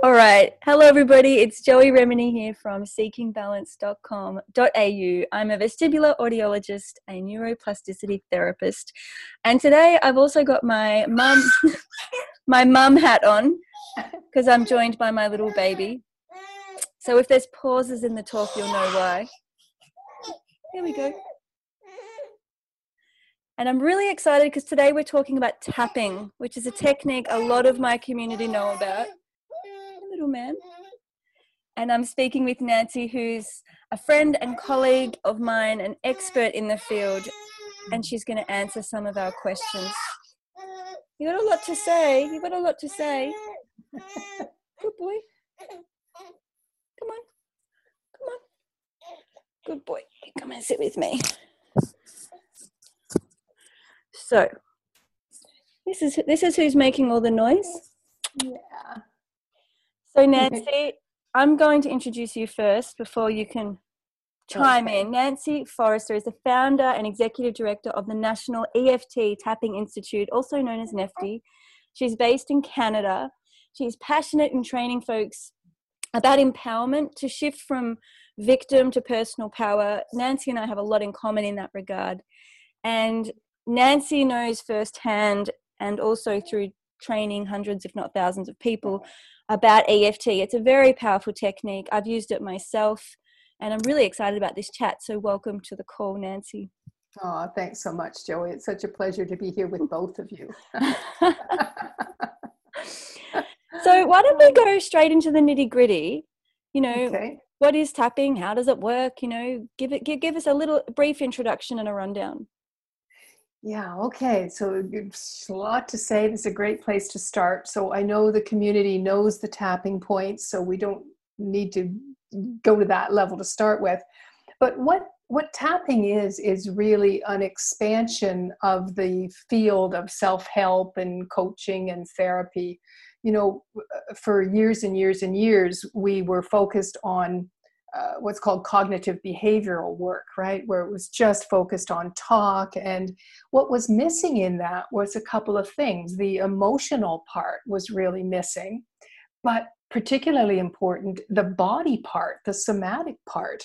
All right. Hello, everybody. It's Joey Remenyi here from seekingbalance.com.au. I'm a vestibular audiologist, a neuroplasticity therapist, and today I've also got my mum, my mum hat on because I'm joined by my little baby. So if there's pauses in the talk, you'll know why. Here we go. And I'm really excited because today we're talking about tapping, which is a technique a lot of my community know about little man. And I'm speaking with Nancy, who's a friend and colleague of mine, an expert in the field, and she's going to answer some of our questions. You got a lot to say. You got a lot to say. Good boy. Come on. Come on. Good boy. Come and sit with me. So, this is this is who's making all the noise. Yeah. So, Nancy, I'm going to introduce you first before you can chime Okay. in. Nancy Forrester is the founder and executive director of the National EFT Tapping Institute, also known as NEFTI. She's based in Canada. She's passionate in training folks about empowerment to shift from victim to personal power. Nancy and I have a lot in common in that regard. And Nancy knows firsthand and also through training hundreds, if not thousands, of people about EFT. It's a very powerful technique. I've used it myself and I'm really excited about this chat. So, welcome to the call, Nancy. Oh, thanks so much, Joey. It's such a pleasure to be here with both of you. so, why don't we go straight into the nitty gritty? You know, okay. what is tapping? How does it work? You know, give it give, give us a little brief introduction and a rundown. Yeah, okay. So a lot to say. This is a great place to start. So I know the community knows the tapping points, so we don't need to go to that level to start with. But what what tapping is is really an expansion of the field of self-help and coaching and therapy. You know, uh, for years and years and years, we were focused on uh, what's called cognitive behavioral work, right? Where it was just focused on talk. And what was missing in that was a couple of things. The emotional part was really missing, but particularly important, the body part, the somatic part,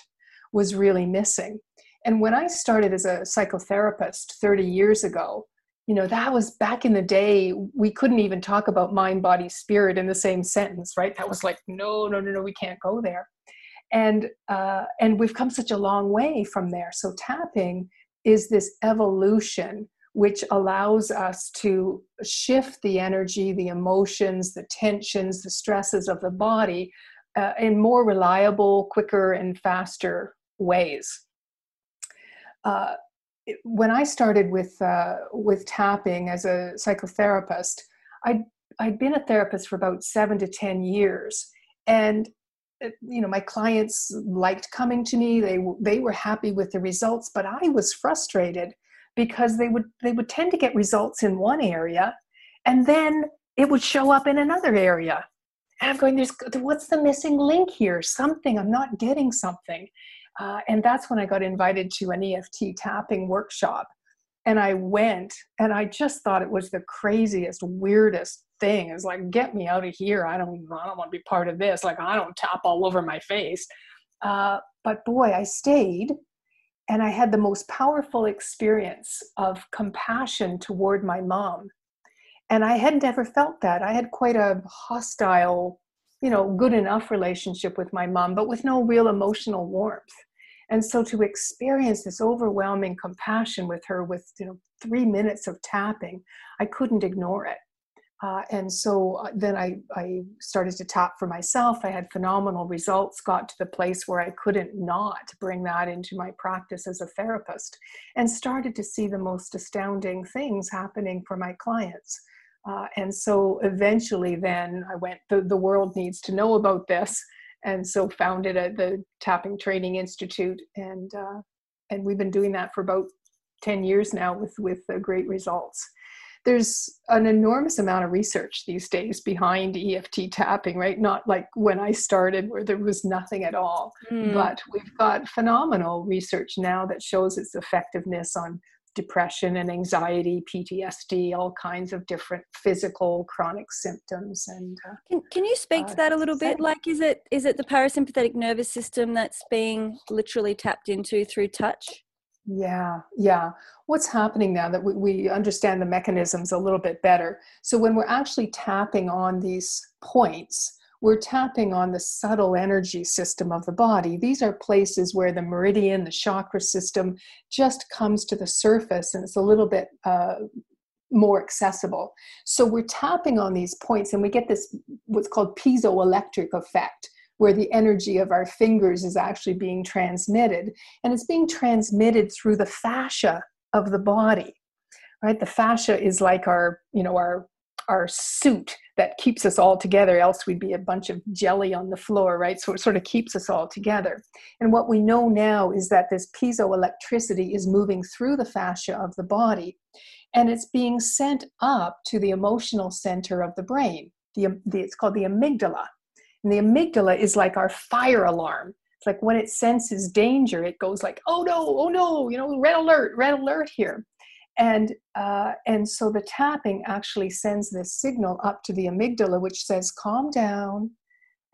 was really missing. And when I started as a psychotherapist 30 years ago, you know, that was back in the day, we couldn't even talk about mind, body, spirit in the same sentence, right? That was like, no, no, no, no, we can't go there and uh, and we've come such a long way from there. So tapping is this evolution which allows us to shift the energy the emotions the tensions the stresses of the body uh, in more reliable quicker and faster ways. Uh, when i started with uh, with tapping as a psychotherapist i I'd been a therapist for about seven to ten years. And you know my clients liked coming to me. They they were happy with the results but i was frustrated because they would they would tend to get results in one area and then it would show up in another area. And i'm going there's what's the missing link here? Something i'm not getting something. Uh, and that's when i got invited to an eft tapping workshop. And i went and i just thought it was the craziest weirdest thing is like get me out of here. I don't i don't want to be part of this. Like i don't tap all over my face. Uh, but boy i stayed and i had the most powerful experience of compassion toward my mom. And i had never felt that. I had quite a hostile you know good enough relationship with my mom but with no real emotional warmth. And so to experience this overwhelming compassion with her with you know three minutes of tapping i couldn't ignore it uh, and so uh, then I, I started to tap for myself. I had phenomenal results, got to the place where I couldn't not bring that into my practice as a therapist, and started to see the most astounding things happening for my clients. Uh, and so eventually, then I went, the, the world needs to know about this. And so founded a, the Tapping Training Institute. And, uh, and we've been doing that for about 10 years now with, with great results there's an enormous amount of research these days behind EFT tapping, right? Not like when I started where there was nothing at all, Mm. but we've got phenomenal research now that shows its effectiveness on depression and anxiety, PTSD, all kinds of different physical chronic symptoms. And uh, can, can you speak to uh, that a little bit? Like, is it is it the parasympathetic nervous system that's being literally tapped into through touch? Yeah, yeah. What's happening now that we, we understand the mechanisms a little bit better? So when we're actually tapping on these points, we're tapping on the subtle energy system of the body. These are places where the meridian, the chakra system just comes to the surface and it's a little bit uh, more accessible. So we're tapping on these points and we get this what's called piezoelectric effect where the energy of our fingers is actually being transmitted. And it's being transmitted through the fascia of the body right? The fascia is like our you know our our suit that keeps us all together else we'd be a bunch of jelly on the floor right? So it sort of keeps us all together. And what we know now is that this piezoelectricity is moving through the fascia of the body and it's being sent up to the emotional center of the brain the, the it's called the amygdala and the amygdala is like our fire alarm. It's like when it senses danger it goes like oh no oh no you know red alert red alert here. And uh, and so the tapping actually sends this signal up to the amygdala which says calm down.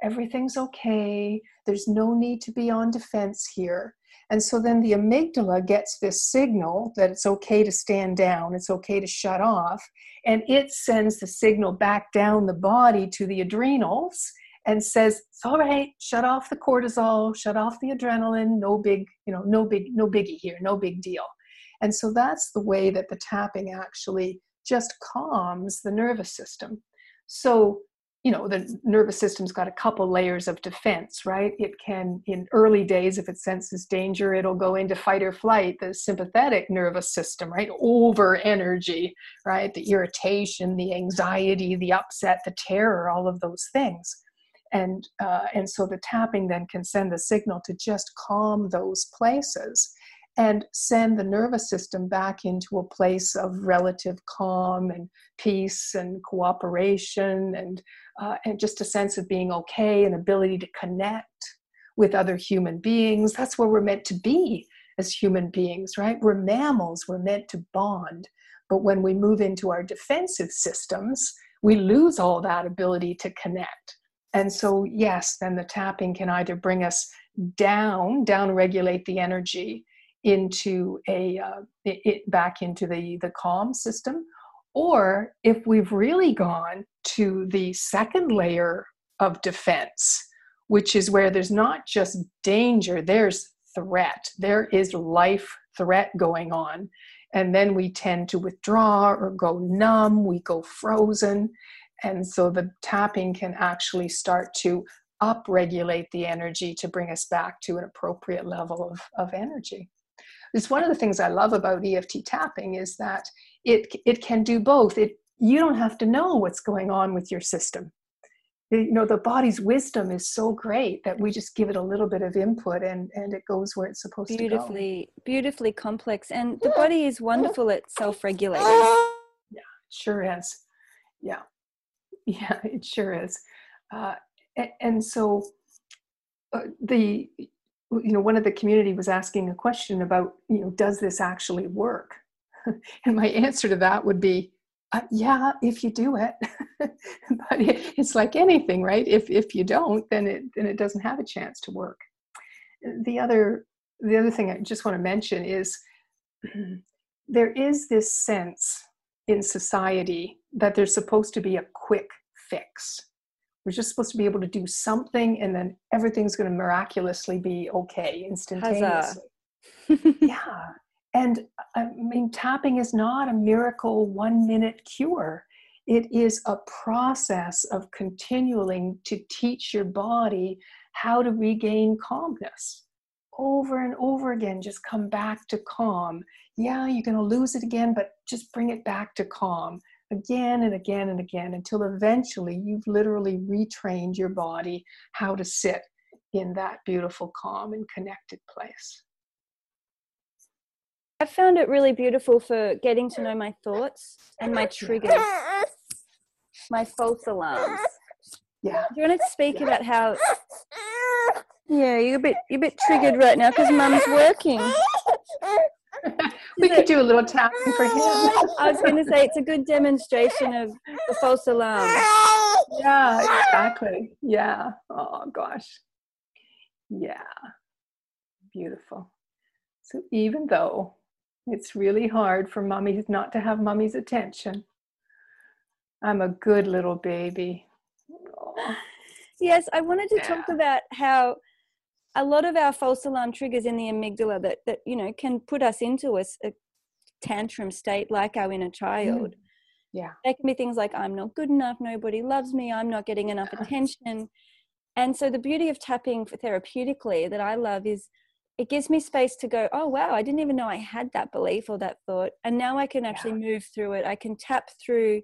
Everything's okay. There's no need to be on defense here. And so then the amygdala gets this signal that it's okay to stand down it's okay to shut off and it sends the signal back down the body to the adrenals and says it's all right shut off the cortisol shut off the adrenaline no big you know no big no biggie here no big deal and so that's the way that the tapping actually just calms the nervous system. So, you know, the nervous system's got a couple layers of defense, right? It can, in early days, if it senses danger, it'll go into fight or flight, the sympathetic nervous system, right? Over energy, right? The irritation, the anxiety, the upset, the terror, all of those things. And, uh, and so the tapping then can send the signal to just calm those places and send the nervous system back into a place of relative calm and peace and cooperation and, uh, and just a sense of being okay and ability to connect with other human beings. That's where we're meant to be as human beings, right? We're mammals, we're meant to bond. But when we move into our defensive systems, we lose all that ability to connect. And so, yes, then the tapping can either bring us down, down regulate the energy, into a uh, it, it back into the the calm system or if we've really gone to the second layer of defense which is where there's not just danger there's threat. There is life threat going on and then we tend to withdraw or go numb we go frozen and so the tapping can actually start to upregulate the energy to bring us back to an appropriate level of, of energy it's one of the things I love about EFT tapping is that it it can do both. It you don't have to know what's going on with your system. You know, the body's wisdom is so great that we just give it a little bit of input and and it goes where it's supposed beautifully, to go. Beautifully complex. And the body is wonderful at self-regulating. Yeah, it sure is. Yeah. Yeah, it sure is. Uh, and, and so uh, the you know one of the community was asking a question about you know does this actually work? And my answer to that would be uh, yeah if you do it. But it, it's like anything right? If if you don't then it then it doesn't have a chance to work. The other the other thing i just want to mention is there is this sense in society that there's supposed to be a quick fix we're just supposed to be able to do something and then everything's going to miraculously be okay instantaneously. yeah. And I mean, tapping is not a miracle one minute cure. It is a process of continuing to teach your body how to regain calmness over and over again. Just come back to calm. Yeah, you're going to lose it again, but just bring it back to calm again and again and again until eventually you've literally retrained your body how to sit in that beautiful, calm, and connected place. I found it really beautiful for getting to know my thoughts and my triggers, my false alarms. Yeah. Do you want to speak yeah. about how? Yeah, you're a bit you're a bit triggered right now because Mum's working. we could do a little tapping for him. I was going to say it's a good demonstration of the false alarm. Yeah, exactly. Yeah. Oh gosh. Yeah. Beautiful. So even though it's really hard for mummies not to have mummy's attention, I'm a good little baby. Oh. Yes, I wanted to yeah. talk about how a lot of our false alarm triggers in the amygdala that, that you know can put us into a, a tantrum state like our inner child. Mm. Yeah. They can be things like I'm not good enough, nobody loves me, I'm not getting enough attention. And so the beauty of tapping therapeutically that I love is it gives me space to go, oh wow, I didn't even know I had that belief or that thought. And now I can actually yeah. move through it. I can tap through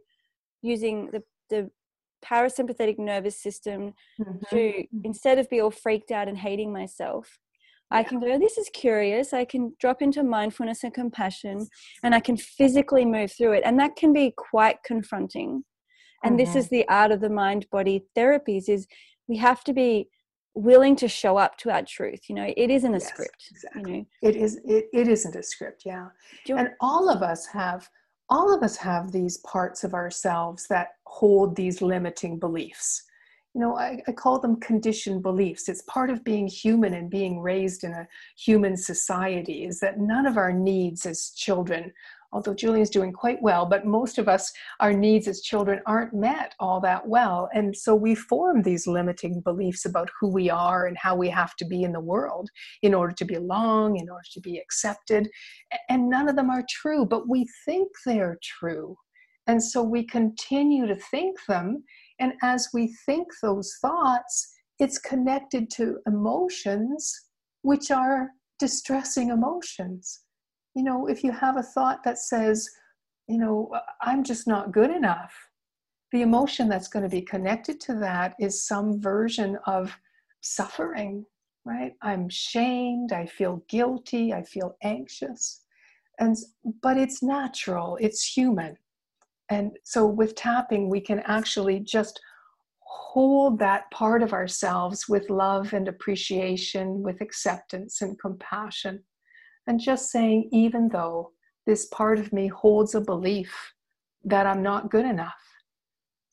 using the the parasympathetic nervous system mm-hmm. to mm-hmm. instead of be all freaked out and hating myself i can go this is curious i can drop into mindfulness and compassion and i can physically move through it and that can be quite confronting and mm-hmm. this is the art of the mind body therapies is we have to be willing to show up to our truth you know it isn't a yes, script exactly. you know it is it, it isn't a script yeah and all of us have all of us have these parts of ourselves that hold these limiting beliefs. You know, I, I, call them conditioned beliefs. It's part of being human and being raised in a human society, is that none of our needs as children although Julian's doing quite well, but most of us, our needs as children aren't met all that well. And so we form these limiting beliefs about who we are and how we have to be in the world in order to belong, in order to be accepted. And none of them are true, but we think they're true. And so we continue to think them. And as we think those thoughts, it's connected to emotions, which are distressing emotions you know, if you have a thought that says, you know, I'm just not good enough, the emotion that's going to be connected to that is some version of suffering, right? I'm shamed, I feel guilty, I feel anxious. And but it's natural, it's human. And so with tapping, we can actually just hold that part of ourselves with love and appreciation, with acceptance and compassion and just saying, even though this part of me holds a belief that I'm not good enough,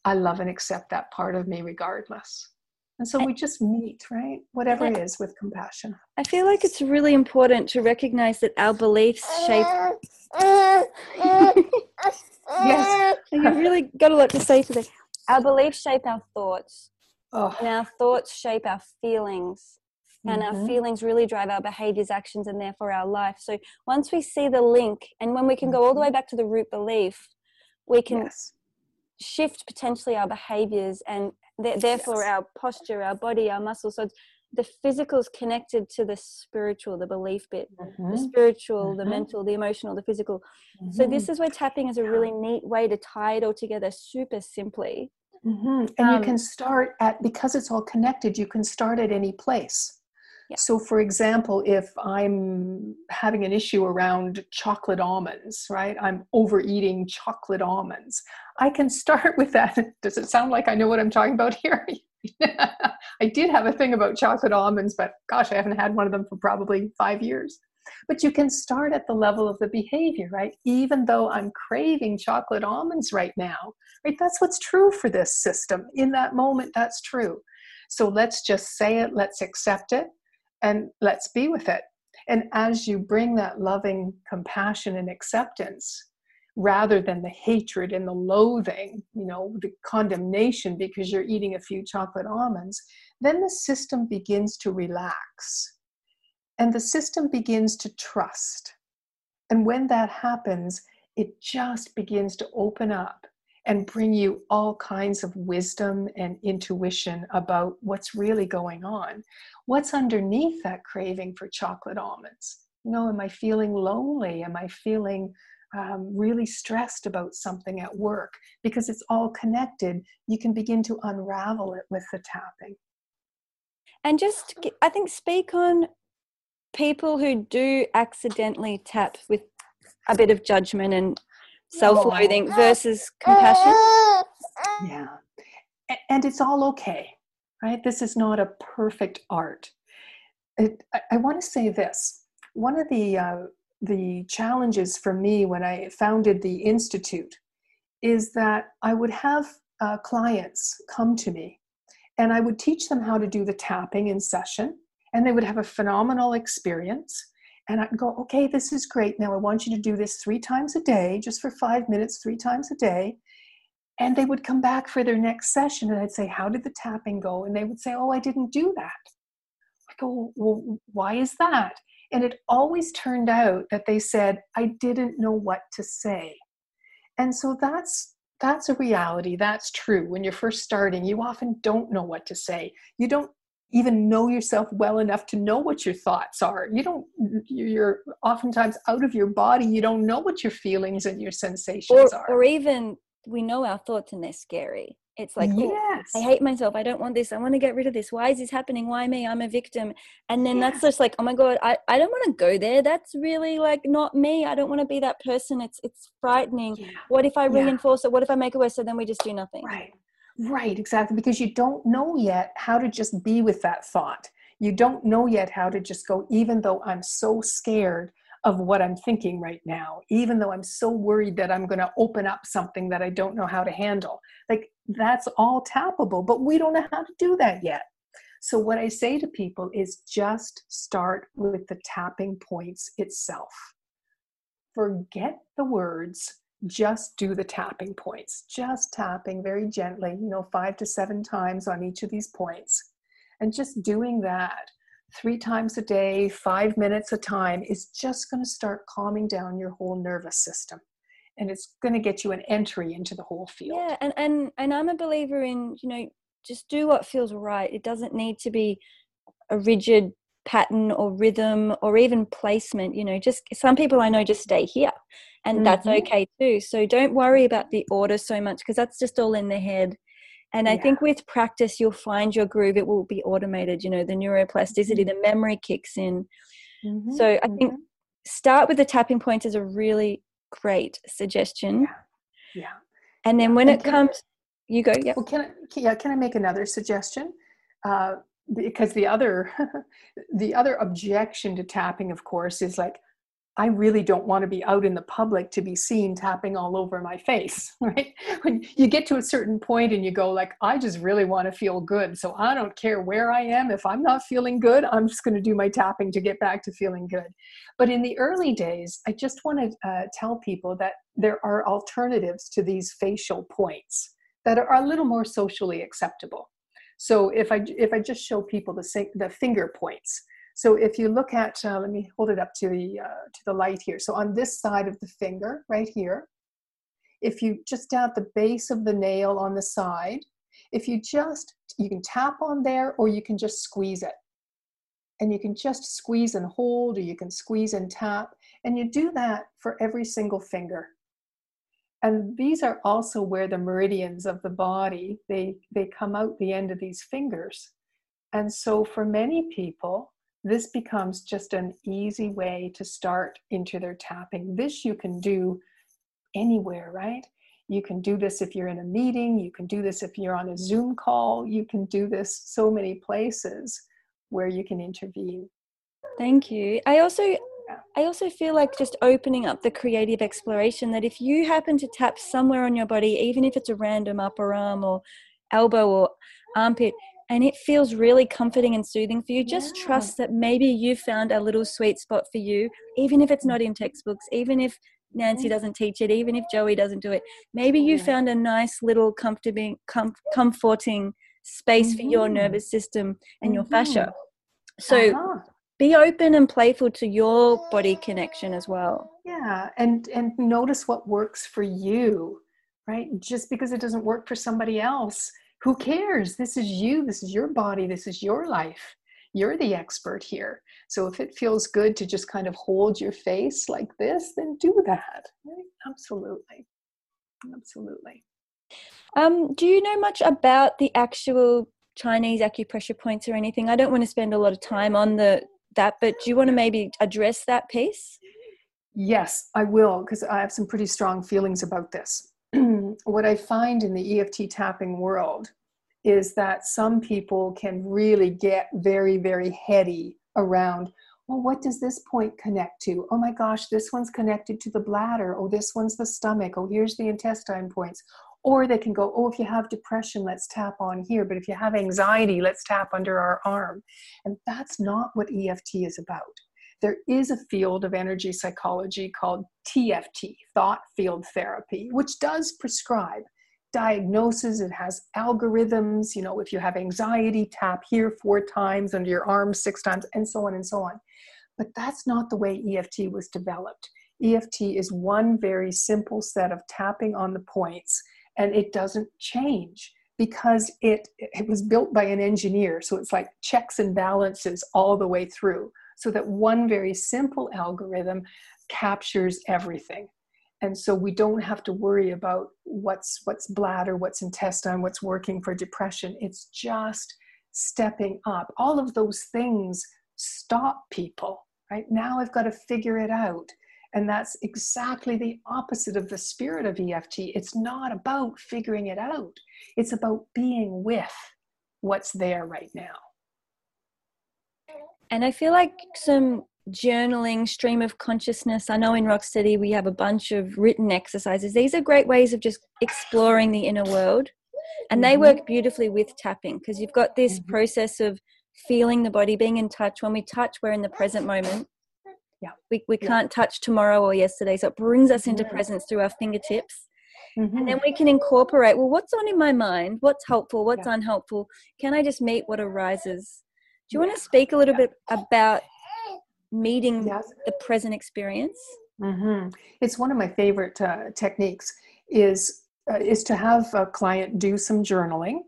I love and accept that part of me regardless. And so we just meet, right? Whatever it is with compassion. I feel like it's really important to recognize that our beliefs shape. yes. You've really got a lot to say today. Our beliefs shape our thoughts. Oh. And our thoughts shape our feelings and mm-hmm. our feelings really drive our behaviors actions and therefore our life so once we see the link and when we can go all the way mm-hmm. back to the root belief we can yes. shift potentially our behaviors and th- therefore yes. our posture our body our muscles so the physical is connected to the spiritual the belief bit mm-hmm. the spiritual mm-hmm. the mental the emotional the physical mm-hmm. so this is where tapping is a really neat way to tie it all together super simply Mm-hmm. And um, you can start at because it's all connected. You can start at any place. Yeah. So, for example, if I'm having an issue around chocolate almonds, right? I'm overeating chocolate almonds. I can start with that. Does it sound like I know what I'm talking about here? I did have a thing about chocolate almonds, but gosh, I haven't had one of them for probably five years. But you can start at the level of the behavior, right? Even though I'm craving chocolate almonds right now, right? That's what's true for this system. In that moment, that's true. So let's just say it, let's accept it, and let's be with it. And as you bring that loving compassion and acceptance, rather than the hatred and the loathing, you know, the condemnation because you're eating a few chocolate almonds, then the system begins to relax and the system begins to trust. And when that happens, it just begins to open up and bring you all kinds of wisdom and intuition about what's really going on. What's underneath that craving for chocolate almonds? You know, am I feeling lonely? Am I feeling um, really stressed about something at work? Because it's all connected, you can begin to unravel it with the tapping. And just, I think, speak on people who do accidentally tap with a bit of judgment and self-loathing oh. versus compassion yeah and it's all okay right this is not a perfect art it, I, I want to say this one of the uh, the challenges for me when I founded the institute is that I would have uh, clients come to me and I would teach them how to do the tapping in session, and they would have a phenomenal experience. And I'd go, okay, this is great. Now I want you to do this three times a day, just for five minutes, three times a day. And they would come back for their next session, and I'd say, How did the tapping go? And they would say, Oh, I didn't do that. I go, Well, why is that? And it always turned out that they said, I didn't know what to say. And so that's that's a reality. That's true. When you're first starting, you often don't know what to say. You don't even know yourself well enough to know what your thoughts are. You don't, you're oftentimes out of your body. You don't know what your feelings and your sensations or, are. Or even we know our thoughts and they're scary. It's like, oh, yes. I hate myself. I don't want this. I want to get rid of this. Why is this happening? Why me? I'm a victim. And then that's just like, oh my God, I, I don't want to go there. That's really like not me. I don't want to be that person. It's it's frightening. Yeah. What if I reinforce it? What if I make it worse? So then we just do nothing. Right. Right, exactly. Because you don't know yet how to just be with that thought. You don't know yet how to just go, even though I'm so scared of what I'm thinking right now, even though I'm so worried that I'm going to open up something that I don't know how to handle. Like that's all tappable, but we don't know how to do that yet. So, what I say to people is just start with the tapping points itself. Forget the words, just do the tapping points, just tapping very gently, you know, five to seven times on each of these points. And just doing that three times a day, five minutes a time is just going to start calming down your whole nervous system. And it's going to get you an entry into the whole field. Yeah, and, and and I'm a believer in, you know, just do what feels right. It doesn't need to be a rigid pattern or rhythm or even placement you know just some people i know just stay here and mm-hmm. that's okay too so don't worry about the order so much because that's just all in the head and yeah. i think with practice you'll find your groove it will be automated you know the neuroplasticity mm-hmm. the memory kicks in mm-hmm. so i think mm-hmm. start with the tapping points is a really great suggestion yeah, yeah. and then when and it comes I, you go yeah well can I, yeah can i make another suggestion uh, because the other the other objection to tapping of course is like i really don't want to be out in the public to be seen tapping all over my face right when you get to a certain point and you go like i just really want to feel good so i don't care where i am if i'm not feeling good i'm just going to do my tapping to get back to feeling good but in the early days i just want to uh, tell people that there are alternatives to these facial points that are a little more socially acceptable so if I if I just show people the the finger points. So if you look at, uh, let me hold it up to the uh, to the light here. So on this side of the finger, right here, if you just at the base of the nail on the side, if you just you can tap on there or you can just squeeze it, and you can just squeeze and hold, or you can squeeze and tap, and you do that for every single finger. And these are also where the meridians of the body they they come out the end of these fingers. And so for many people this becomes just an easy way to start into their tapping. This you can do anywhere right? You can do this if you're in a meeting you can do this if you're on a zoom call you can do this so many places where you can intervene. Thank you. I also I also feel like just opening up the creative exploration that if you happen to tap somewhere on your body, even if it's a random upper arm or elbow or armpit, and it feels really comforting and soothing for you, just yeah. trust that maybe you found a little sweet spot for you, even if it's not in textbooks, even if Nancy doesn't teach it, even if Joey doesn't do it. Maybe you yeah. found a nice little comforting, com- comforting space mm-hmm. for your mm-hmm. nervous system and mm-hmm. your fascia. So uh-huh be open and playful to your body connection as well yeah and and notice what works for you right just because it doesn't work for somebody else who cares this is you this is your body this is your life you're the expert here so if it feels good to just kind of hold your face like this then do that right? absolutely absolutely um, do you know much about the actual Chinese acupressure points or anything? I don't want to spend a lot of time on the that, but do you want to maybe address that piece? Yes, I will, because I have some pretty strong feelings about this. what I find in the EFT tapping world is that some people can really get very, very heady around well, what does this point connect to? Oh my gosh, this one's connected to the bladder. Oh, this one's the stomach. Oh, here's the intestine points. Or they can go, oh, if you have depression, let's tap on here. But if you have anxiety, let's tap under our arm. And that's not what EFT is about. There is a field of energy psychology called TFT, thought field therapy, which does prescribe diagnosis. It has algorithms. You know, if you have anxiety, tap here four times under your arm six times, and so on and so on. But that's not the way EFT was developed. EFT is one very simple set of tapping on the points and it doesn't change because it it was built by an engineer so it's like checks and balances all the way through so that one very simple algorithm captures everything. And so we don't have to worry about what's what's bladder what's intestine what's working for depression. It's just stepping up. All of those things stop people right? Now i've got to figure it out. And that's exactly the opposite of the spirit of EFT. It's not about figuring it out, it's about being with what's there right now. And I feel like some journaling, stream of consciousness. I know in Rock City we have a bunch of written exercises. These are great ways of just exploring the inner world. And they mm-hmm. work beautifully with tapping because you've got this mm-hmm. process of feeling the body, being in touch. When we touch, we're in the present moment yeah we, we can't touch tomorrow or yesterday so it brings us into yeah. presence through our fingertips mm-hmm. and then we can incorporate well what's on in my mind what's helpful what's yeah. unhelpful can i just meet what arises you want to speak a little bit about meeting yes. the present experience mm-hmm. it's one of my favorite uh, techniques is uh, is to have a client do some journaling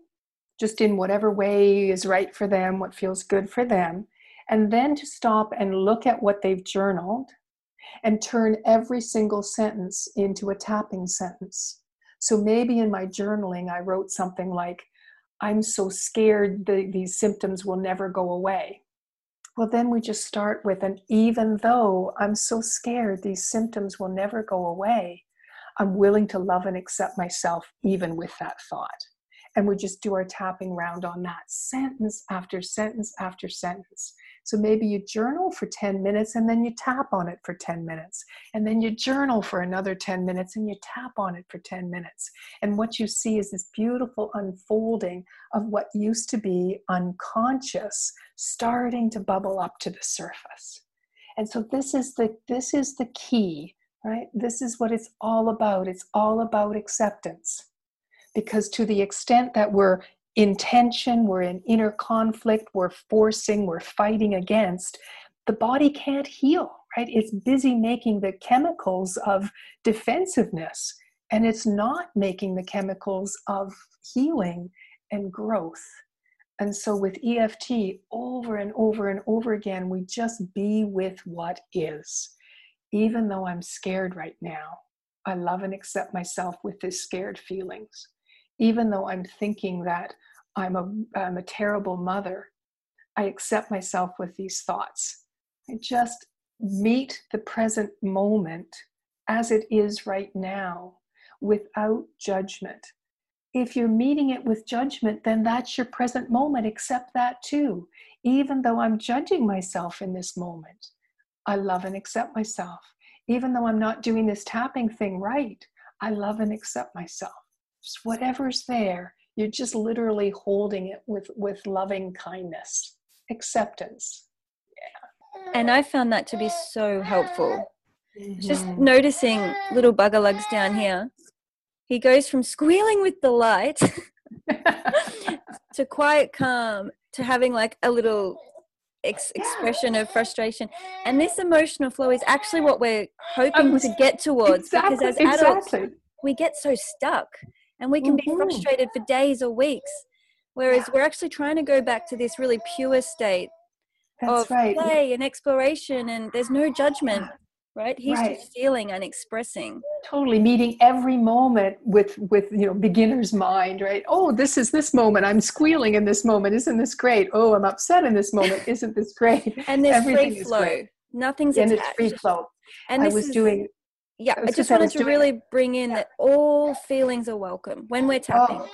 just in whatever way is right for them what feels good for them and then to stop and look at what they've journaled and turn every single sentence into a tapping sentence. So maybe in my journaling, I wrote something like, I'm so scared the, these symptoms will never go away. Well, then we just start with an even though I'm so scared these symptoms will never go away, I'm willing to love and accept myself even with that thought. And we just do our tapping round on that sentence after sentence after sentence. So maybe you journal for 10 minutes and then you tap on it for 10 minutes. And then you journal for another 10 minutes and you tap on it for 10 minutes. And what you see is this beautiful unfolding of what used to be unconscious starting to bubble up to the surface. And so this is the this is the key, right? This is what it's all about. It's all about acceptance because to the extent that we're in tension, we're in inner conflict, we're forcing, we're fighting against, the body can't heal, right? It's busy making the chemicals of defensiveness and it's not making the chemicals of healing and growth. And so with EFT, over and over and over again, we just be with what is. Even though I'm scared right now, I love and accept myself with these scared feelings even though I'm thinking that I'm a, I'm a terrible mother, I accept myself with these thoughts. I just meet the present moment as it is right now without judgment. If you're meeting it with judgment, then that's your present moment. Accept that too. Even though I'm judging myself in this moment, I love and accept myself. Even though I'm not doing this tapping thing right, I love and accept myself just whatever's there you're just literally holding it with with loving kindness acceptance. Yeah and i found that to be so helpful. Mm-hmm. just noticing little bugger lugs down here. He goes from squealing with delight to quiet calm to having like a little ex- expression of frustration. And this emotional flow is actually what we're hoping was, to get towards exactly, because as adults exactly. we get so stuck and we can mm-hmm. be frustrated for days or weeks whereas yeah. we're actually trying to go back to this really pure state That's of right. play and exploration and there's no judgment right? He's right. just feeling and expressing. Totally meeting every moment with with you know beginner's mind right? Oh this is this moment. I'm squealing in this moment. Isn't this great? Oh i'm upset in this moment. Isn't this great? And there's Everything free flow. Nothing's and attached. it's free flow. And i was is, doing yeah, I, just wanted to really bring in that all feelings are welcome when we're oh. tapping. Oh.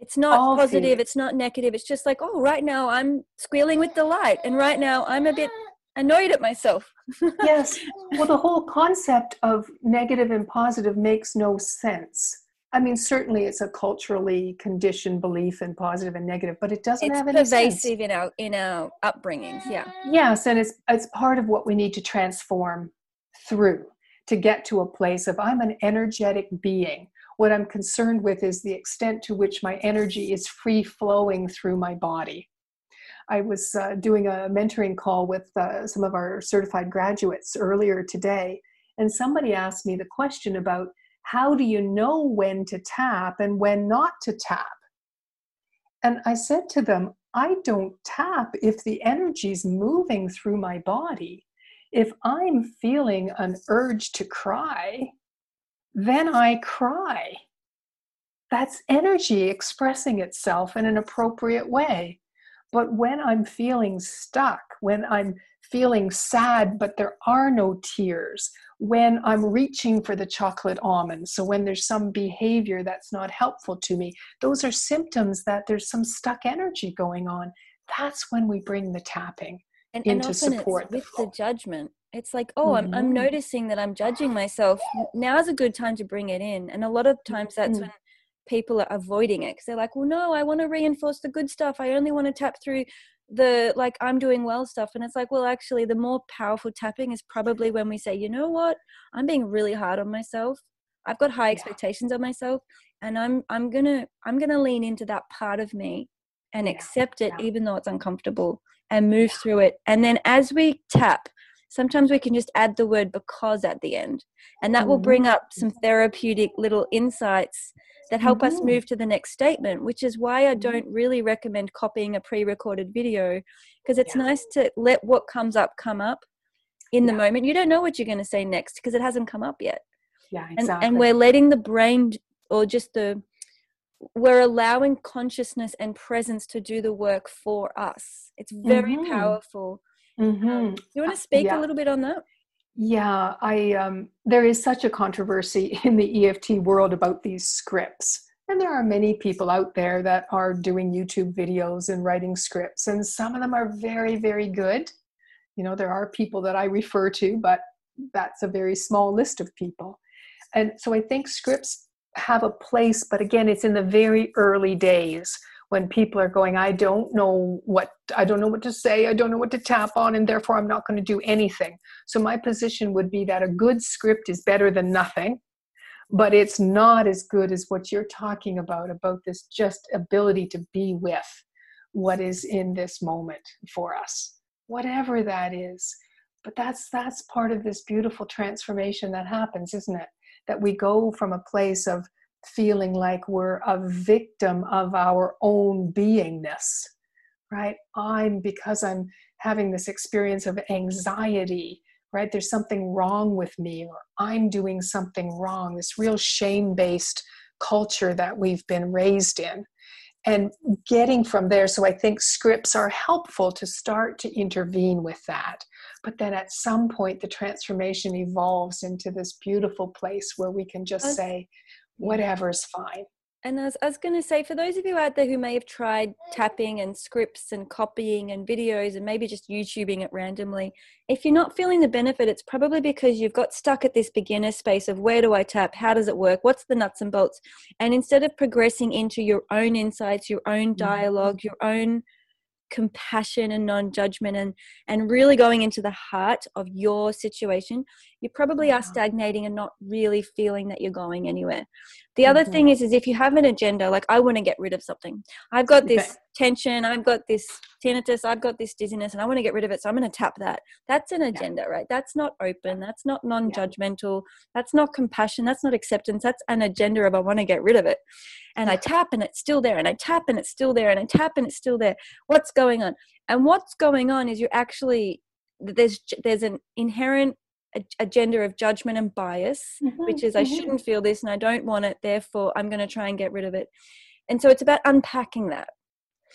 It's not all positive, feelings. it's not negative. It's just like, oh, right now I'm squealing with delight, and right now I'm a bit annoyed at myself. yes. Well, the whole concept of negative and positive makes no sense. I mean, certainly it's a culturally conditioned belief in positive and negative, but it doesn't it's have any pervasive sense. in our in our upbringings. Yeah. Yes, and it's it's part of what we need to transform through to get to a place of I'm an energetic being. What I'm concerned with is the extent to which my energy is free flowing through my body. I was uh, doing a mentoring call with uh, some of our certified graduates earlier today, and somebody asked me the question about how do you know when to tap and when not to tap? And I said to them, I don't tap if the energy's moving through my body. If I'm feeling an urge to cry, then I cry. That's energy expressing itself in an appropriate way. But when I'm feeling stuck, when I'm feeling sad, but there are no tears, when I'm reaching for the chocolate almond, so when there's some behavior that's not helpful to me, those are symptoms that there's some stuck energy going on. That's when we bring the tapping and, into and support. with the, the judgment. It's like, oh, mm-hmm. I'm, I'm mm-hmm. noticing that I'm judging myself. Now's a good time to bring it in. And a lot of times that's mm-hmm. when people are avoiding it because they're like, well, no, I want to reinforce the good stuff. I only want to tap through the like I'm doing well stuff. And it's like, well, actually, the more powerful tapping is probably when we say, you know what, I'm being really hard on myself. I've got high yeah. expectations of myself, and I'm I'm gonna I'm gonna lean into that part of me and accept it, even though it's uncomfortable, and move through it. And then as we tap, sometimes we can just add the word because at the end and that mm-hmm. will bring up some therapeutic little insights that help mm-hmm. us move to the next statement, which is why I mm-hmm. don't really recommend copying a pre recorded video because it's yeah. nice to let what comes up come up in the yeah. moment. You don't know what you're going to say next because it hasn't come up yet. Yeah, exactly. And, and we're letting the brain or just the, we're allowing consciousness and presence to do the work for us. It's very mm-hmm. powerful. Mm-hmm. Um, you want to speak yeah. a little bit on that? Yeah, I um, there is such a controversy in the EFT world about these scripts. And there are many people out there that are doing YouTube videos and writing scripts, and some of them are very, very good. You know, there are people that I refer to, but that's a very small list of people. And so I think scripts have a place, but again, it's in the very early days when people are going i don't know what i don't know what to say i don't know what to tap on and therefore i'm not going to do anything. So my position would be that a good script is better than nothing but it's not as good as what you're talking about about this just ability to be with what is in this moment for us whatever that is. But that's that's part of this beautiful transformation that happens isn't it that we go from a place of feeling like we're a victim of our own beingness, right? I'm because I'm having this experience of anxiety, right? There's something wrong with me, or I'm doing something wrong, this real shame based culture that we've been raised in. And getting from there, so I think scripts are helpful to start to intervene with that. But then at some point, the transformation evolves into this beautiful place where we can just say, whatever's fine. And I was, was going to say, for those of you out there who may have tried tapping and scripts and copying and videos and maybe just YouTubing it randomly, if you're not feeling the benefit, it's probably because you've got stuck at this beginner space of where do I tap? How does it work? What's the nuts and bolts? And instead of progressing into your own insights, your own mm-hmm. dialogue, your own compassion and non-judgment and and really going into the heart of your situation you probably are stagnating and not really feeling that you're going anywhere the other mm-hmm. thing is is if you have an agenda like i want to get rid of something i've got this okay. tension i've got this tinnitus i've got this dizziness and i want to get rid of it so i'm going to tap that that's an agenda yeah. right that's not open that's not non-judgmental that's not compassion that's not acceptance that's an agenda of i want to get rid of it and I tap and it's still there and I tap and it's still there and I tap and it's still there. What's going on? And what's going on is you're actually there's there's an inherent agenda of judgment and bias, mm-hmm, which is I mm-hmm. shouldn't feel this and I don't want it, therefore I'm going to try and get rid of it. And so it's about unpacking that.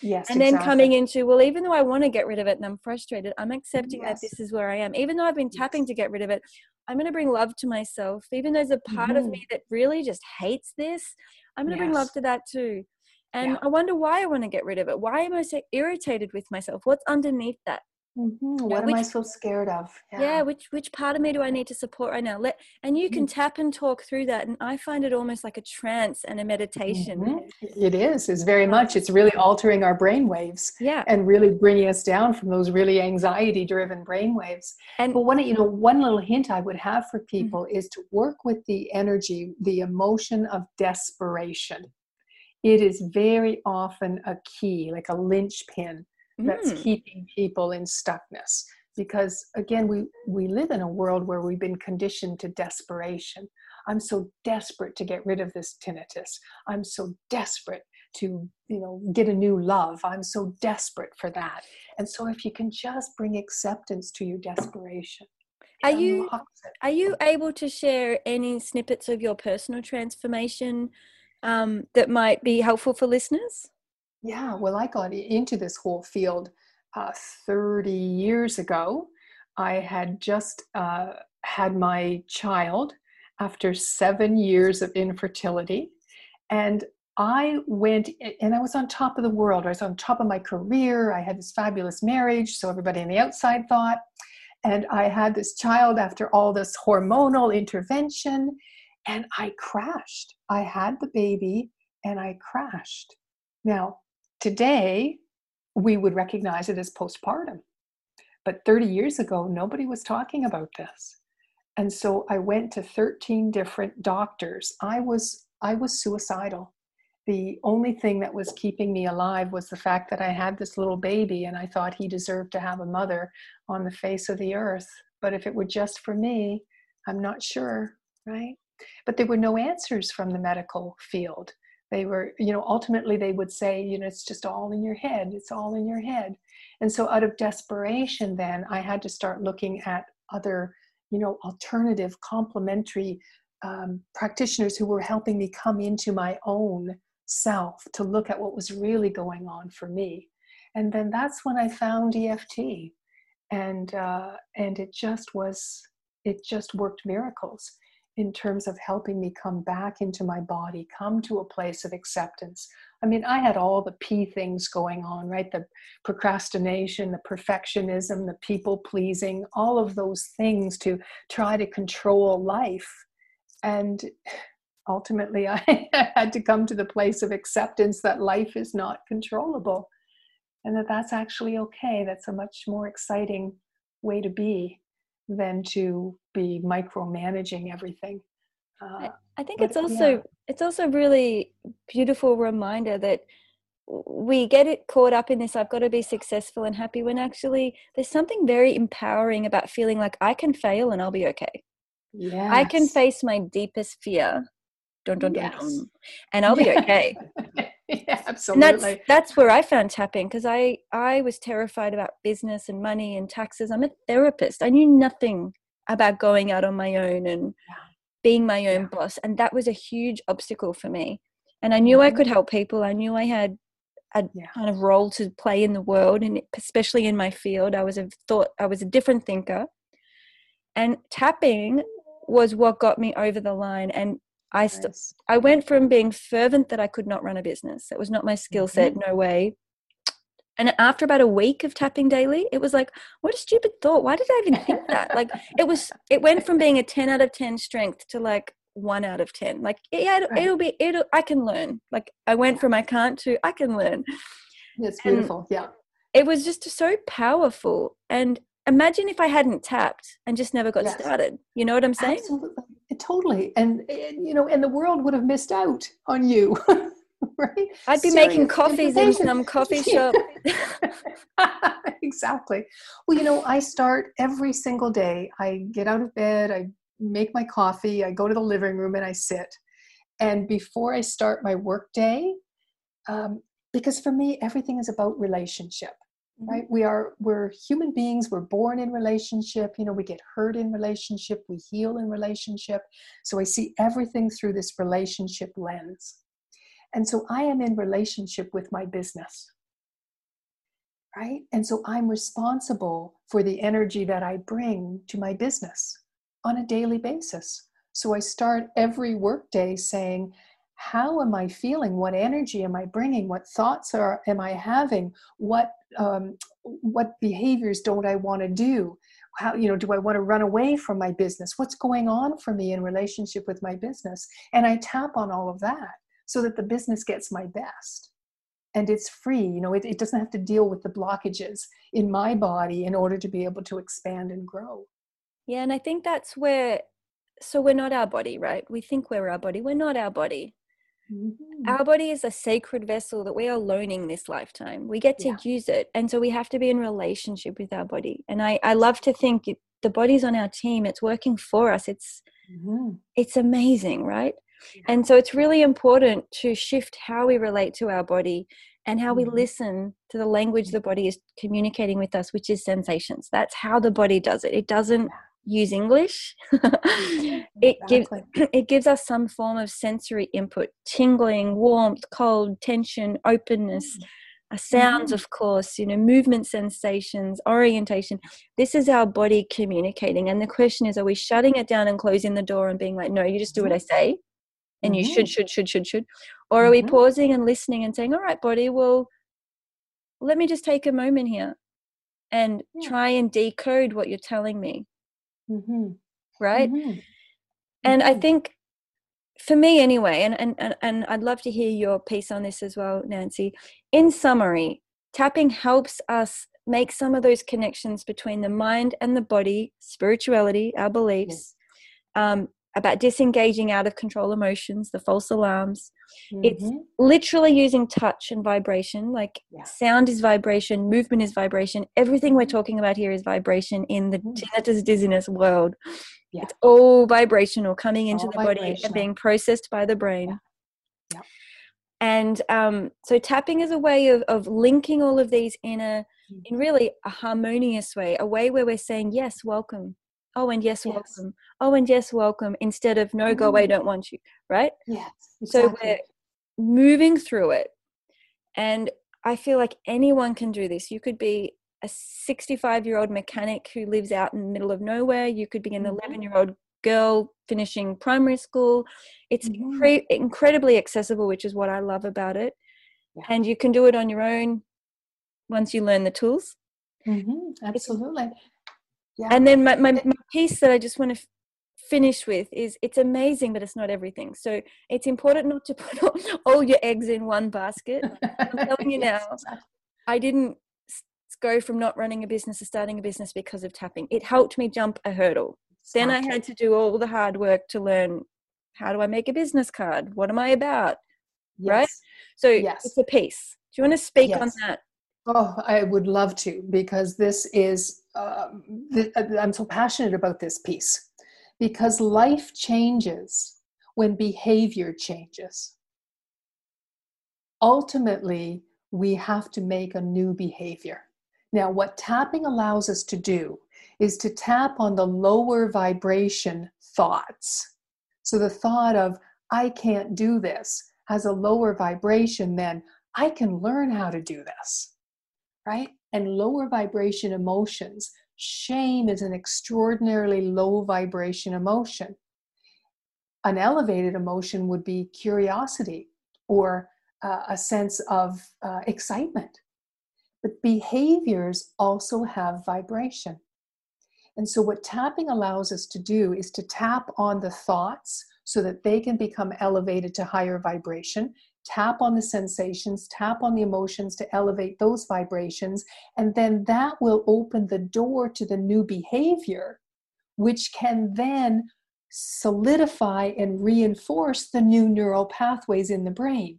Yes. And then coming into, well, even though I want to get rid of it and I'm frustrated, I'm accepting yes. that this is where I am. Even though I've been tapping yes. to get rid of it, I'm going to bring love to myself. Even though there's a part mm-hmm. of me that really just hates this, I'm going to yes. bring love to that too. And yeah. I wonder why I want to get rid of it. Why am I so irritated with myself? What's underneath that? Mm-hmm. What which, am I so scared of? Yeah. yeah. which which part of me do I need to support right now? Let and you can mm-hmm. tap and talk through that, and I find it almost like a trance and a meditation. Mm-hmm. It is. It's very much. It's really altering our brain waves. Yeah, and really bringing us down from those really anxiety-driven brain waves. And but one, you know, one little hint I would have for mm-hmm. people is to work with the energy, the emotion of desperation. It is very often a key, like a linchpin that's mm. keeping people in stuckness. Because again we we live in a world where we've been conditioned to desperation. I'm so desperate to get rid of this tinnitus. I'm so desperate to you know get a new love. I'm so desperate for that. And so if you can just bring acceptance to your desperation are you are you able to share any snippets of your personal transformation um, that might be helpful for listeners yeah, well, I got into this whole field uh, 30 years ago. I had just uh, had my child after seven years of infertility. And I went and I was on top of the world. I was on top of my career. I had this fabulous marriage, so everybody on the outside thought. And I had this child after all this hormonal intervention, and I crashed. I had the baby and I crashed. Now, Today, we would recognize it as postpartum. But 30 years ago, nobody was talking about this. And so I went to 13 different doctors. I was I was suicidal. The only thing that was keeping me alive was the fact that I had this little baby and I thought he deserved to have a mother on the face of the earth. But if it were just for me, I'm not sure, right? But there were no answers from the medical field they were you know ultimately they would say you know it's just all in your head it's all in your head. And so out of desperation then i had to start looking at other you know alternative complementary um, practitioners who were helping me come into my own self to look at what was really going on for me. And then that's when i found eft and uh, and it just was it just worked miracles in terms of helping me come back into my body, come to a place of acceptance. I mean, I had all the P things going on, right? The procrastination, the perfectionism, the people pleasing, all of those things to try to control life. And ultimately, I had to come to the place of acceptance that life is not controllable and that that's actually okay. That's a much more exciting way to be than to be micromanaging everything. Uh, I think it's also yeah. it's also really beautiful reminder that we get it caught up in this I've got to be successful and happy when actually there's something very empowering about feeling like I can fail and I'll be okay. Yeah. I can face my deepest fear. Dun, dun, dun, yes. and I'll be okay. yeah, absolutely. And that's that's where I found tapping because I I was terrified about business and money and taxes. I'm a therapist. I knew nothing about going out on my own and being my own yeah. boss, and that was a huge obstacle for me. And I knew mm-hmm. I could help people. I knew I had a yeah. kind of role to play in the world, and especially in my field, I was a thought I was a different thinker. And tapping was what got me over the line and I st- nice. I went from being fervent that I could not run a business. That was not my skill set, mm-hmm. no way. And after about a week of tapping daily, it was like, what a stupid thought. Why did I even think that? like it was it went from being a 10 out of 10 strength to like 1 out of 10. Like yeah, it'll, right. it'll be it'll I can learn. Like I went from I can't to I can learn. It's beautiful. And yeah. It was just so powerful and imagine if I hadn't tapped and just never got yes. started. You know what I'm saying? Absolutely. Totally. And, and, you know, and the world would have missed out on you. right? I'd be Serious making coffees in some coffee shop. exactly. Well, you know, I start every single day. I get out of bed, I make my coffee, I go to the living room and I sit. And before I start my work day, um, because for me, everything is about relationship Mm-hmm. right? We are we're human beings we're born in relationship you know we get hurt in relationship we heal in relationship. So i see everything through this relationship lens. And so i am in relationship with my business right? And so i'm responsible for the energy that i bring to my business on a daily basis. So i start every workday saying how am I feeling? What energy am I bringing? What thoughts are am I having? What um, what behaviors don't I want to do? How you know do I want to run away from my business? What's going on for me in relationship with my business? And I tap on all of that so that the business gets my best and it's free you know it, it doesn't have to deal with the blockages in my body in order to be able to expand and grow yeah and i think that's where so we're not our body right we think we're our body we're not our body mm-hmm. our body is a sacred vessel that we are loaning this lifetime we get to yeah. use it and so we have to be in relationship with our body and i i love to think it, the body's on our team it's working for us it's mm-hmm. it's amazing right and so it's really important to shift how we relate to our body and how we mm-hmm. listen to the language the body is communicating with us, which is sensations. That's how the body does it. It doesn't use English. it gives it gives us some form of sensory input, tingling, warmth, cold, tension, openness. Mm. Sounds, mm. of course, you know, movement sensations, orientation. This is our body communicating. And the question is, are we shutting it down and closing the door and being like, no, you just do what I say? and mm-hmm. you should should should should should or are we mm-hmm. pausing and listening and saying all right body well let me just take a moment here and yeah. try and decode what you're telling me mm-hmm. right mm-hmm. and i mm-hmm. think for me anyway and, and and and i'd love to hear your piece on this as well nancy in summary tapping helps us make some of those connections between the mind and the body spirituality our beliefs yes. um, about disengaging out of control emotions, the false alarms. Mm-hmm. It's literally using touch and vibration. Like yeah. sound is vibration, movement is vibration. Everything we're talking about here is vibration in the mm-hmm. tinnitus dizziness world. Yeah. It's all vibrational coming into all the body and being processed by the brain. Yeah. And um, so tapping is a way of, of linking all of these in a in mm-hmm. really a harmonious way, a way where we're saying, yes, welcome oh and yes, yes, welcome oh and yes welcome instead of no go away mm. don't want you right yes exactly. so we're moving through it and i feel like anyone can do this you could be a 65 year old mechanic who lives out in the middle of nowhere you could be an 11 mm-hmm. year old girl finishing primary school it's mm-hmm. incre- incredibly accessible which is what i love about it yeah. and you can do it on your own once you learn the tools mm-hmm. absolutely yeah. And then my, my, my piece that I just want to finish with is it's amazing, but it's not everything. So it's important not to put all your eggs in one basket. I'm telling you now. I didn't go from not running a business to starting a business because of tapping. It helped me jump a hurdle. Exactly. Then I had to do all the hard work to learn how do I make a business card? What am I about? Yes. Right? So yes. it's a piece. Do you want to speak yes. on that? Oh, I would love to because this is, um, th- uh, I'm so passionate about this piece because life changes when behavior changes. Ultimately, we have to make a new behavior. Now, what tapping allows us to do is to tap on the lower vibration thoughts. So the thought of, I can't do this, has a lower vibration than, I can learn how to do this right? And lower vibration emotions. Shame is an extraordinarily low vibration emotion. An elevated emotion would be curiosity or uh, a sense of uh, excitement. But behaviors also have vibration. And so, what tapping allows us to do is to tap on the thoughts so that they can become elevated to higher vibration tap on the sensations, tap on the emotions to elevate those vibrations, and then that will open the door to the new behavior, which can then solidify and reinforce the new neural pathways in the brain.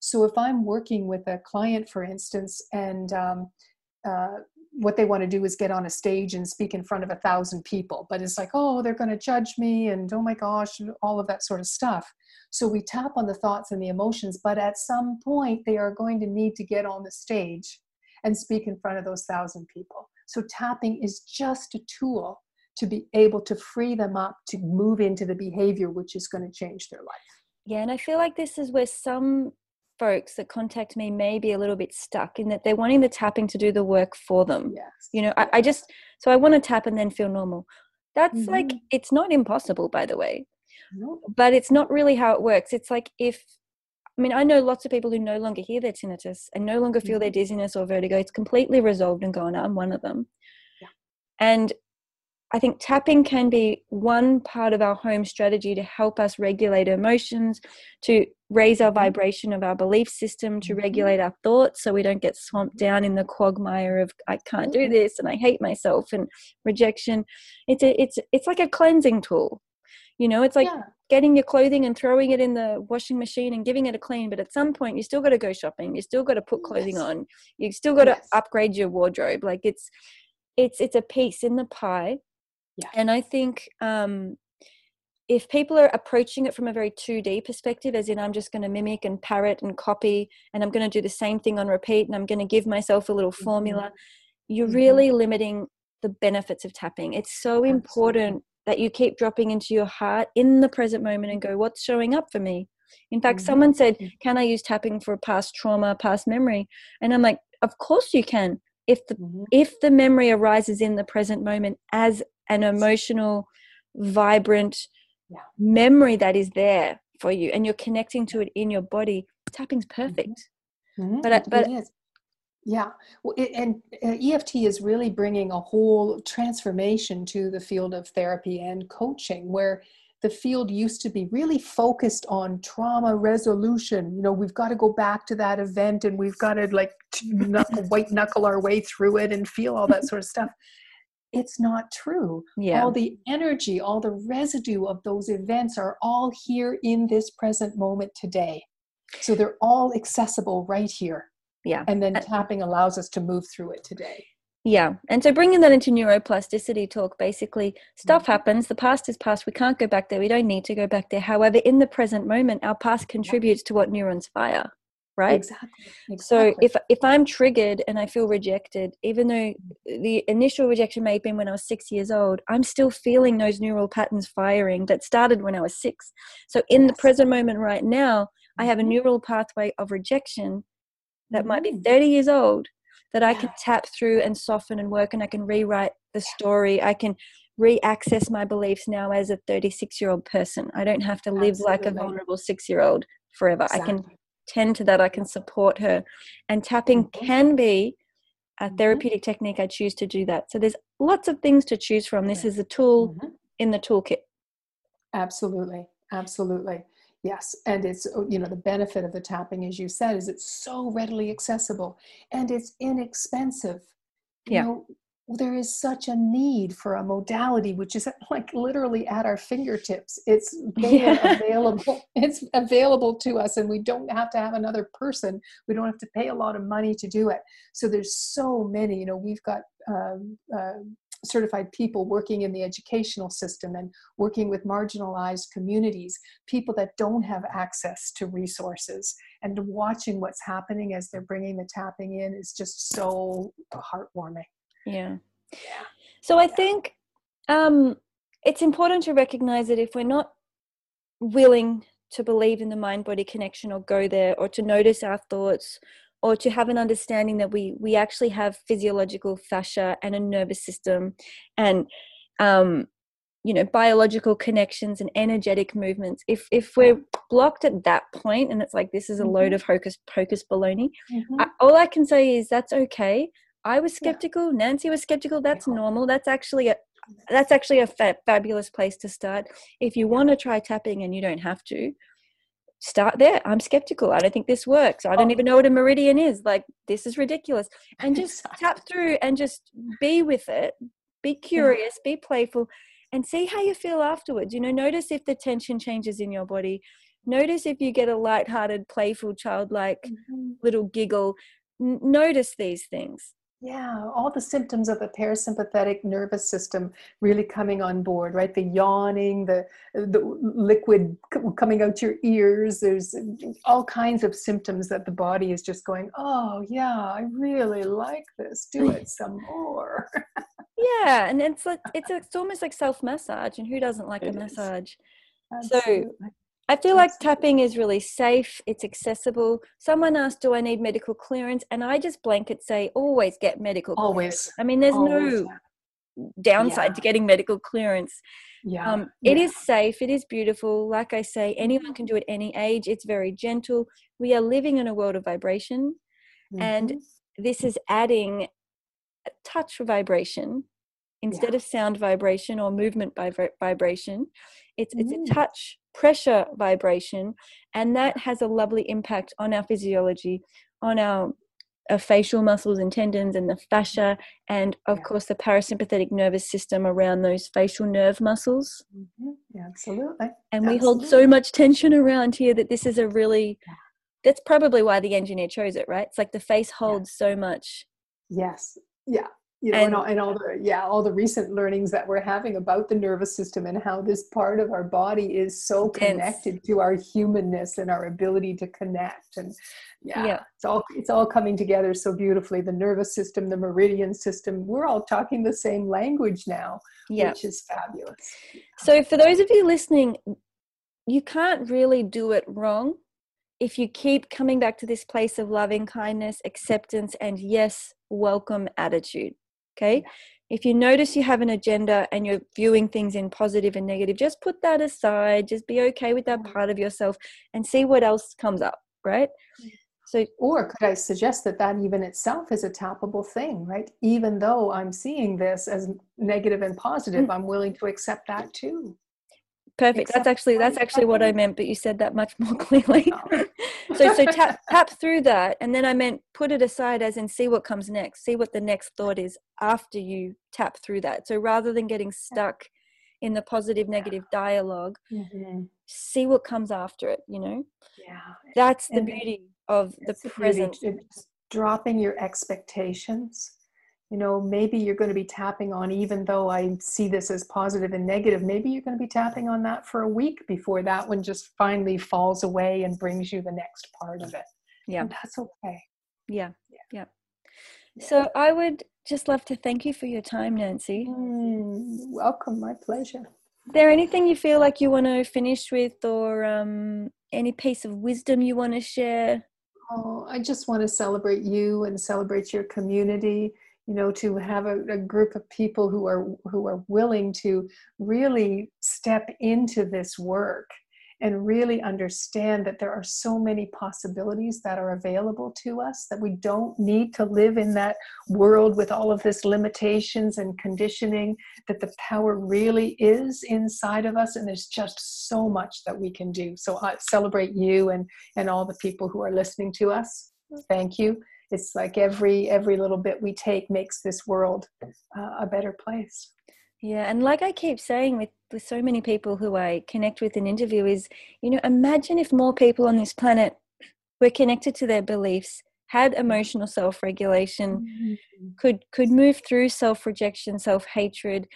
So, if I'm working with a client, for instance, and um, uh, what they want to do is get on a stage and speak in front of a thousand people but it's like oh they're going to judge me and oh my gosh all of that sort of stuff. So we tap on the thoughts and the emotions but at some point they are going to need to get on the stage and speak in front of those thousand people. So tapping is just a tool to be able to free them up to move into the behavior which is going to change their life. Yeah and i feel like this is where some folks that contact me may be a little bit stuck in that they're wanting the tapping to do the work for them. Yes. You know, I, I just, so I want to tap and then feel normal. That's mm-hmm. like, it's not impossible, by the way. But it's not really how it works. It's like if I mean, I know lots of people who no longer hear their tinnitus and no longer feel their Mm-hmm. dizziness or vertigo. It's completely resolved and gone. I'm one of them. Yeah. And I think tapping can be one part of our home strategy to help us regulate emotions, to raise our Mhm. vibration of our belief system, to Mhm. regulate our thoughts so we don't get swamped down in the quagmire of I can't do this and I hate myself and rejection. It's a, it's it's like a cleansing tool. You know, it's like yeah. getting your clothing and throwing it in the washing machine and giving it a clean but at some point you still got to go shopping you still got to put clothing Yes. on you still got to Yes. upgrade your wardrobe like it's it's it's a piece in the pie Yeah. and i think um if people are approaching it from a very 2d perspective as in i'm just going to mimic and parrot and copy and i'm going to do the same thing on repeat and i'm going to give myself a little Mhm. formula you're Mhm. really limiting the benefits of tapping it's so Absolutely. important that you keep dropping into your heart in the present moment and go what's showing up for me in fact Mhm. someone said Mhm. can i use tapping for past trauma past memory and i'm like of course you can if the Mhm. if the memory arises in the present moment as an emotional vibrant Yeah. memory that is there for you and you're connecting to it in your body tapping's perfect Mhm. But It- but- it is. Yeah, well, it, and uh, EFT is really bringing a whole transformation to the field of therapy and coaching, where the field used to be really focused on trauma resolution. You know, we've got to go back to that event and we've got to like knuckle, white knuckle our way through it and feel all that sort of stuff. It's not true. yeah All the energy, all the residue of those events are all here in this present moment today. So they're all accessible right here. yeah And then tapping allows us to move through it today. Yeah. And so bringing that into neuroplasticity talk, basically, stuff Mhm. happens. The past is past. We can't go back there. We don't need to go back there. However, in the present moment, our past contributes to what neurons fire, right? Exactly. So if if I'm triggered and I feel rejected, even though the initial rejection may have been when I was six years old, I'm still feeling those neural patterns firing that started when I was six. So in the present moment right now, I have a Mhm. neural pathway of rejection that might be Mhm. 30 years old that I can tap through and soften and work and I can rewrite the story. I can re-access my beliefs now as a 36 year old person. I don't have to live like a vulnerable six year old forever. I can Exactly. Tend to that. I can support her. And tapping Mhm. can be a Mhm. therapeutic technique. I choose to do that. So there's lots of things to choose from. This is a tool Mhm. in the toolkit. Absolutely. Absolutely. Yes. And it's, oh, you know, the benefit of the tapping, as you said, is it's so readily accessible and it's inexpensive. You Yeah. know, there is such a need for a modality which is like literally at our fingertips. It's Yeah. available. It's available to us, and we don't have to have another person. We don't have to pay a lot of money to do it. So there's so many. You know, we've got um, uh, certified people working in the educational system and working with marginalized communities, people that don't have access to resources, and watching what's happening as they're bringing the tapping in is just so heartwarming. Yeah. Yeah. So I think um, it's important to recognize that if we're not willing to believe in the mind body connection or go there or to notice our thoughts or to have an understanding that we we actually have physiological fascia and a nervous system and um, you know biological connections and energetic movements if if we're blocked at that point and it's like this is a load Mhm. of hocus pocus baloney Mhm. I, all I can say is that's okay. I was Yeah. skeptical. Nancy was skeptical. That's Yeah. normal. That's actually a that's actually a fa- fabulous place to start. If you want to try tapping and you don't have to, start there. I'm skeptical. I don't think this works. I don't Oh. even know what a meridian is. Like this is ridiculous. And just Exactly. tap through and just be with it. Be curious. Be playful, and see how you feel afterwards. You know, notice if the tension changes in your body. Notice if you get a light-hearted, playful, childlike Mhm. little giggle. N- notice these things. Yeah, all the symptoms of the parasympathetic nervous system really coming on board, right? The yawning, the the liquid coming out your ears. There's all kinds of symptoms that the body is just going, "Oh, yeah, I really like this. Do it some more." Yeah, and it's like it's it's almost like self massage, and who doesn't like a It is. massage? So Absolutely. I feel like tapping is really safe. It's accessible. Someone asked, "Do I need medical clearance?" And I just blanket say, "Always get medical." clearance. Always. I mean, there's Always. no downside Yeah. to getting medical clearance. Yeah. Um, it yeah. is safe, it is beautiful. Like I say, anyone can do it any age. It's very gentle. We are living in a world of vibration, and Mhm. this is adding a touch vibration instead Yeah. of sound vibration or movement vibra- vibration. It's it's Mm. a touch pressure vibration, and that has a lovely impact on our physiology, on our, our facial muscles and tendons and the fascia, and of Yeah. course the parasympathetic nervous system around those facial nerve muscles. Mhm. Yeah, absolutely. And we hold so much tension around here that this is a really that's probably why the engineer chose it, right? It's like the face holds so much. Yes. Yeah. You know, and, And- all, and all the yeah, all the recent learnings that we're having about the nervous system and how this part of our body is so connected to our humanness and our ability to connect. And yeah, Yeah. it's all it's all coming together so beautifully. The nervous system, the meridian system, we're all talking the same language now, Yeah. which is fabulous. So, for those of you listening, you can't really do it wrong if you keep coming back to this place of loving kindness, acceptance, and yes, welcome attitude. Okay. If you notice you have an agenda and you're viewing things in positive and negative, just put that aside. Just be okay with that mm-hmm. part of yourself and see what else comes up. Right. So, Or could I suggest that that even itself is a tappable thing, right? Even though I'm seeing this as negative and positive, mm-hmm. I'm willing to accept that too. Perfect. That's actually that's actually what I meant, but you said that much more clearly. Oh. so so tap tap through that and then i meant put it aside as in see what comes next see what the next thought is after you tap through that so rather than getting stuck in the positive negative dialogue Mhm. see what comes after it you know Yeah. that's the And beauty of the present dropping your expectations. You know, maybe you're going to be tapping on, even though I see this as positive and negative, maybe you're going to be tapping on that for a week before that one just finally falls away and brings you the next part of it. yeah And that's okay. yeah yeah Yeah. so i would just love to thank you for your time nancy Mm, welcome, my pleasure. Is there anything you feel like you want to finish with or um, any piece of wisdom you want to share Oh, I just want to celebrate you and celebrate your community. You know, to have a, a group of people who are who are willing to really step into this work and really understand that there are so many possibilities that are available to us that we don't need to live in that world with all of this limitations and conditioning that the power really is inside of us and there's just so much that we can do. So i celebrate you and and all the people who are listening to us. Thank you it's like every every little bit we take makes this world uh, a better place. Yeah, and like I keep saying with, with so many people who I connect with and interview is, you know, imagine if more people on this planet were connected to their beliefs, had emotional self-regulation, could could move through self-rejection, self-hatred,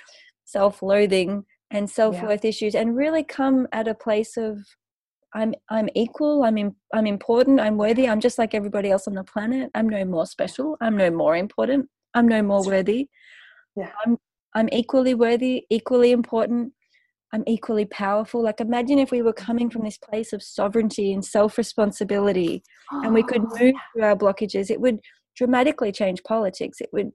self-loathing, and self-worth issues, and really come at a place of I'm I'm equal, I'm im- I'm important, I'm worthy, I'm just like everybody else on the planet. I'm no more special, I'm no more important, I'm no more worthy. Yeah. I'm I'm equally worthy, equally important. I'm equally powerful. Like imagine if we were coming from this place of sovereignty and self-responsibility and we could Oh, move through our blockages, it would dramatically change politics. It would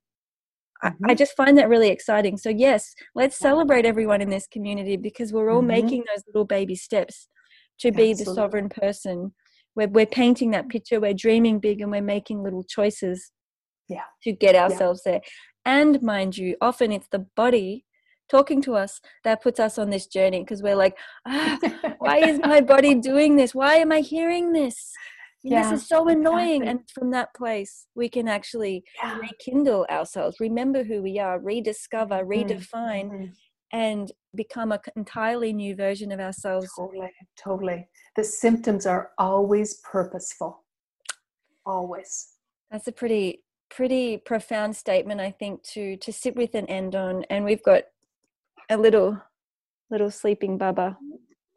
I, I just find that really exciting. So yes, let's celebrate everyone in this community because we're all Mhm. making those little baby steps to be the sovereign person. We're we're painting that picture, we're dreaming big and we're making little choices Yeah. to get ourselves there. And mind you, often it's the body talking to us that puts us on this journey because we're like, ah, why is my body doing this? Why am I hearing this? Yeah, this is so annoying. exactly. And from that place, we can actually Yeah. rekindle ourselves, remember who we are, rediscover, Mm, redefine, mhm. And become an entirely new version of ourselves. Totally, totally. The symptoms are always purposeful. Always. That's a pretty pretty profound statement, I think, to to sit with and end on. And we've got a little little sleeping bubba.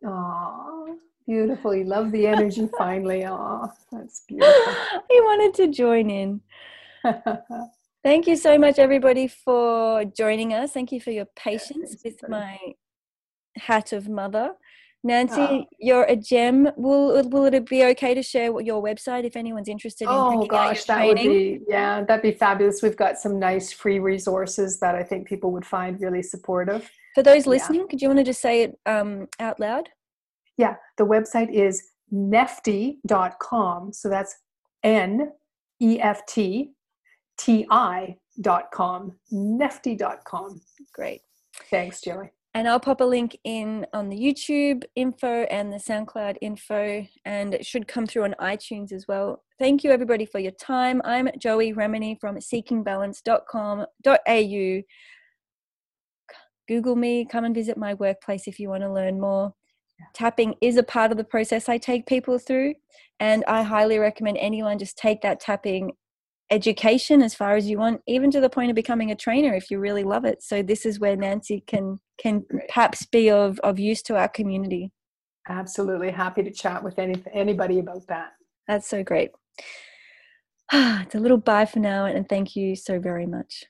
Aw, beautiful. You love the energy finally. Aw, that's beautiful. he wanted to join in. Thank you so much, everybody, for joining us. Thank you for your patience with super. my hat of mother. Nancy, uh, you're a gem. Will will it be okay to share your website if anyone's interested in Oh gosh, that would be yeah, that'd be fabulous. We've got some nice free resources that I think people would find really supportive. For those listening, yeah. could you want to just say it um, out loud? Yeah, the website is nefti.com. So that's N E F T Dot. Nefti.com. Great. Thanks, Joey. And I'll pop a link in on the YouTube info and the SoundCloud info, and it should come through on iTunes as well. Thank you, everybody, for your time. I'm Joey Remenyi from seekingbalance.com.au. Google me, come and visit my workplace if you want to learn more. Tapping is a part of the process I take people through, and I highly recommend anyone just take that tapping education as far as you want even to the point of becoming a trainer if you really love it. So this is where nancy can can perhaps be of of use to our community. Absolutely. Happy to chat with any anybody about that. That's so great. It's a little bye for now and thank you so very much